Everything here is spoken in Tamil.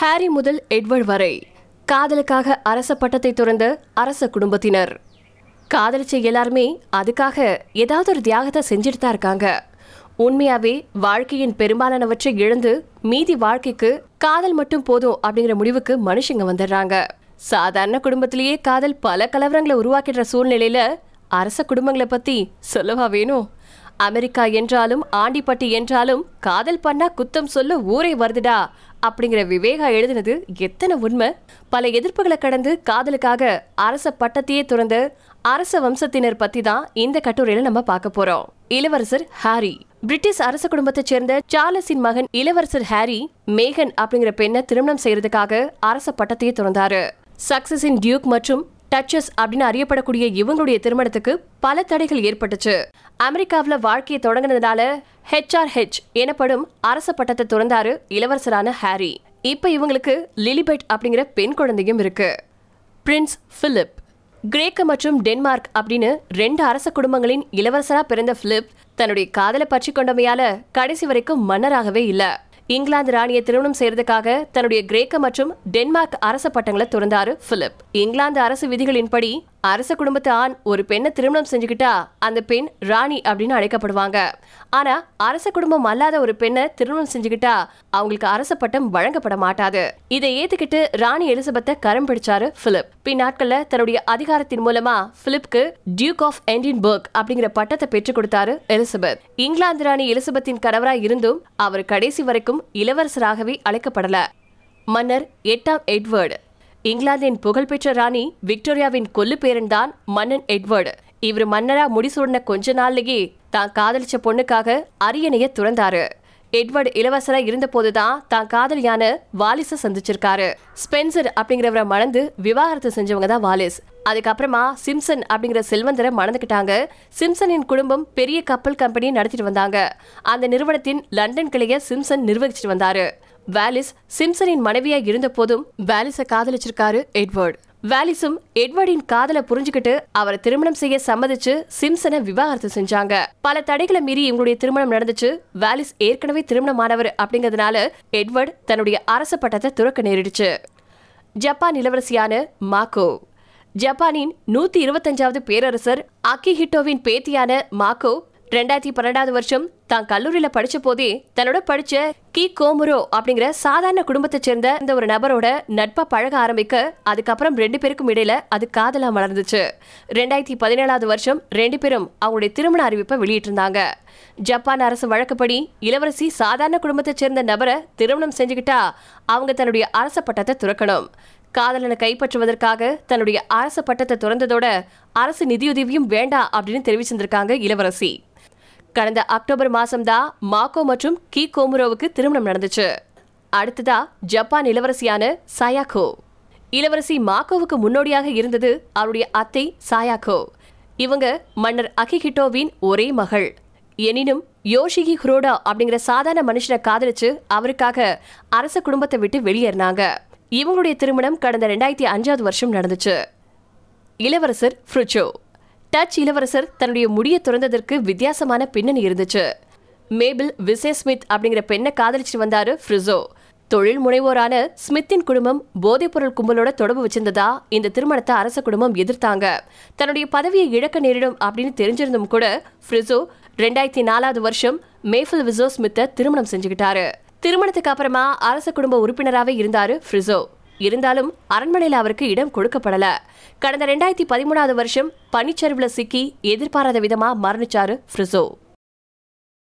ஹாரி முதல் எட்வர்ட் வரை காதலுக்காக அரச பட்டத்தை துறந்த அரச குடும்பத்தினர். காதலிச்ச எல்லாருமே அதுக்காக ஏதாவது ஒரு தியாகத்தை செஞ்சுட்டு தான் இருக்காங்க. உண்மையாவே வாழ்க்கையின் பெரும்பாலானவற்றை இழந்து மீதி வாழ்க்கைக்கு காதல் மட்டும் போதும் அப்படிங்கிற முடிவுக்கு மனுஷங்க வந்துடுறாங்க. சாதாரண குடும்பத்திலேயே காதல் பல கலவரங்களை உருவாக்கிடுற சூழ்நிலையில அரச குடும்பங்களை பத்தி சொல்லவா வேணும்? அமெரிக்கா என்றாலும் ஆண்டிப்பட்டி என்றாலும் காதல் பண்ணா குத்தம் சொல்ல ஊரே வருதுடா அப்படிங்கிற விவேகா எழுதினது எத்தனை உண்மை? பல எதிர்ப்புகளை கடந்து காதலுக்காக அரச பட்டத்தையே துறந்த அரச வம்சத்தினர் பத்தி தான் இந்த கட்டுரையில நம்ம பார்க்க போறோம். இளவரசர் ஹாரி. பிரிட்டிஷ் அரச குடும்பத்தைச் சேர்ந்த சார்லஸின் மகன் இளவரசர் ஹாரி மேகன் அப்படிங்கிற பெண்ணை திருமணம் செய்யறதுக்காக அரச பட்டத்தையே துறந்தாரு. சக்சஸின் டியூக் மற்றும் டச்சஸ் அப்படின்னு அறியப்படக்கூடிய இவங்களுடைய திருமணத்துக்கு பல தடைகள் ஏற்பட்டுச்சு. அமெரிக்காவில் வாழ்க்கையை தொடங்கினதுனால ஹெச்ஆர்ஹெச் எனப்படும் அரச பட்டத்தை துறந்தாரு இளவரசரான ஹாரி. இப்ப இவங்களுக்கு லிலிபெட் அப்படிங்கிற பெண் குழந்தையும் இருக்கு. Prince Philip. கிரேக்க மற்றும் டென்மார்க் அப்படின்னு ரெண்டு அரச குடும்பங்களின் இளவரசரா பிறந்த பிலிப் தன்னுடைய காதலை பற்றி கொண்டமையால கடைசி வரைக்கும் மன்னராகவே இல்லை. இங்கிலாந்து ராணியை திருமணம் செய்யறதுக்காக தன்னுடைய கிரேக்க மற்றும் டென்மார்க் அரச பட்டங்களை துறந்தாரு பிலிப். இங்கிலாந்து அரசு விதிகளின்படி அரச குடும்பத்து ஆண் ஒரு பெண்ணை திருமணம் செஞ்சுக்கிட்டா அந்த பெண் ராணி அப்படின்னு அழைக்கப்படுவாங்க. ஆனா அரச குடும்பம் அல்லாத ஒரு பெண்ணை திருமணம் செஞ்சுக்கிட்டா அவங்களுக்கு அரச பட்டம் வழங்கப்பட மாட்டாது. இதை ஏத்துக்கிட்டு ராணி எலிசபெத்தை கரம் பிடிச்சாரு பிலிப். பின்னாட்கள்ல தன்னுடைய அதிகாரத்தின் மூலமா பிலிப்க்கு டியூக் ஆஃப் என்டின்பர்க் அப்படிங்கிற பட்டத்தை பெற்றுக் கொடுத்தாரு எலிசபெத். இங்கிலாந்து ராணி எலிசபெத்தின் கணவரா இருந்தும் அவர் கடைசி வரைக்கும் இளவரசராகவே அழைக்கப்படல. மன்னர் எட்டாம் எட்வர்டு. இங்கிலாந்தின் புகழ்பெற்ற ராணி விக்டோரியாவின் கொல்லு பேரன் தான் மன்னன் எட்வர்டு. இவர் மன்னரா முடிசூடின கொஞ்ச நாள்லயே தான் காதலிச்ச பொண்ணுக்காக அரியணையை துறந்தாரு. எட்வர்டு இளவரசரா இருந்தபோதுதான் தான் காதலியான வாலிஸ சந்திச்சிருக்காரு. ஸ்பென்சர் அப்படிங்கிறவரை மணந்து விவாகரத்து செஞ்சவங்க தான் வாலிஸ். அதுக்கப்புறமா சிம்சன் அப்படிங்கிற செல்வந்தரை மணந்துக்கிட்டாங்க. சிம்சனின் குடும்பம் பெரிய கப்பல் கம்பெனி நடத்திட்டு வந்தாங்க. அந்த நிறுவனத்தின் லண்டன் கிளைய சிம்சன் நிர்வகிச்சிட்டு வந்தாரு. வாலிஸ் சிம்சனின் மனைவியா இருந்த போதும் வேலிஸை காதலிச்சிருக்காரு எட்வர்ட். வேலிஸும் எட்வர்டின் காதலை புரிஞ்சுக்கிட்டு அவரை திருமணம் செய்ய சம்மதிச்சு சிம்சனை விவாகரத்து செஞ்சாங்க. பல தடைகளை மீறி இவங்களுடைய திருமணம் நடந்துச்சு. வேலிஸ் ஏற்கனவே திருமணமானவர் அப்படிங்கறதுனால எட்வர்ட் தன்னுடைய அரச பட்டத்தை துறக்க நேரிடுச்சு. ஜப்பான் இளவரசியான மாக்கோ. ஜப்பானின் நூத்தி இருபத்தஞ்சாவது பேரரசர் அக்கிஹிட்டோவின் பேத்தியான மாக்கோ ரெண்டாயிரத்தி பன்னெண்டாவது வருஷம் தான் கல்லூரியில படிச்ச போதே தன்னோட படிச்ச கி. கோமுரோ அப்படிங்கிற சாதாரண குடும்பத்தை சேர்ந்த இந்த ஒரு நபரோட நட்பா பழக ஆரம்பிக்க அதுக்கப்புறம் ரெண்டு பேருக்கும் இடையில அது காதலா மலர்ந்துச்சு. ரெண்டாயிரத்தி பதினேழாவது வருஷம் ரெண்டு பேரும் அவங்களுடைய திருமண அறிவிப்பை வெளியிட்டிருந்தாங்க. ஜப்பான் அரசு வழக்கப்படி இளவரசி சாதாரண குடும்பத்தை சேர்ந்த நபரை திருமணம் செஞ்சுக்கிட்டா அவங்க தன்னுடைய அரச பட்டத்தை துறக்கணும். காதலனை கைப்பற்றுவதற்காக தன்னுடைய அரச பட்டத்தை துறந்ததோட அரசு நிதியுதவியும் வேண்டாம் அப்படின்னு தெரிவிச்சிருந்திருக்காங்க இளவரசி. கடந்த அக்டோபர் மாசம்தான் மாக்கோ மற்றும் கி கோமுரோவுக்கு திருமணம் நடந்துச்சு. அடுத்ததா ஜப்பான் இளவரசியான சயாகோ இளவரசி மாக்கோவுக்கு முன்னோடியாக இருந்தது அவருடைய அத்தை சாயாகோ இவங்க மன்னர் அகிஹிட்டோவின் ஒரே மகள். எனினும் யோஷிகி ஹுரோடா அப்படிங்கிற சாதாரண மனுஷனை காதலிச்சு அவருக்காக அரச குடும்பத்தை விட்டு வெளியேறினாங்க. இவங்களுடைய திருமணம் கடந்த ரெண்டாயிரத்தி அஞ்சாவது வருஷம் நடந்துச்சு. இளவரசர் ஃப்ருச்சோ. டச் இளவரசர் தன்னுடைய முடியை துறந்ததற்கு வித்தியாசமான பின்னணி இருந்துச்சு. மேபிள் விசே ஸ்மித் அப்படிங்கிற பெண்ணை காதலிச்சுட்டு வந்தாரு ஃப்ரிசோ. தொழில் முனைவோரான ஸ்மித்தின் குடும்பம் போதைப்பொருள் கும்பலோட தொடர்பு வச்சிருந்ததா? இந்த திருமணத்தை அரச குடும்பம் எதிர்த்தாங்க. தன்னுடைய பதவியை இழக்க நேரிடும் அப்படின்னு தெரிஞ்சிருந்தும் கூட ஃப்ரிசோ ரெண்டாயிரத்தி நாலாவது வருஷம் மேஃபில் விசோ ஸ்மித்தை திருமணம் செஞ்சுக்கிட்டாரு. திருமணத்துக்கு அப்புறமா அரச குடும்ப உறுப்பினராகவே இருந்தாரு ஃப்ரிசோ. இருந்தாலும் அரண்மனையில் அவருக்கு இடம் கொடுக்கப்படல. கடந்த ரெண்டாயிரத்தி பதிமூணாவது வருஷம் பனிச்சரிவுல சிக்கி எதிர்பாராத விதமா மரணிச்சாரு ஃப்ரிசோ.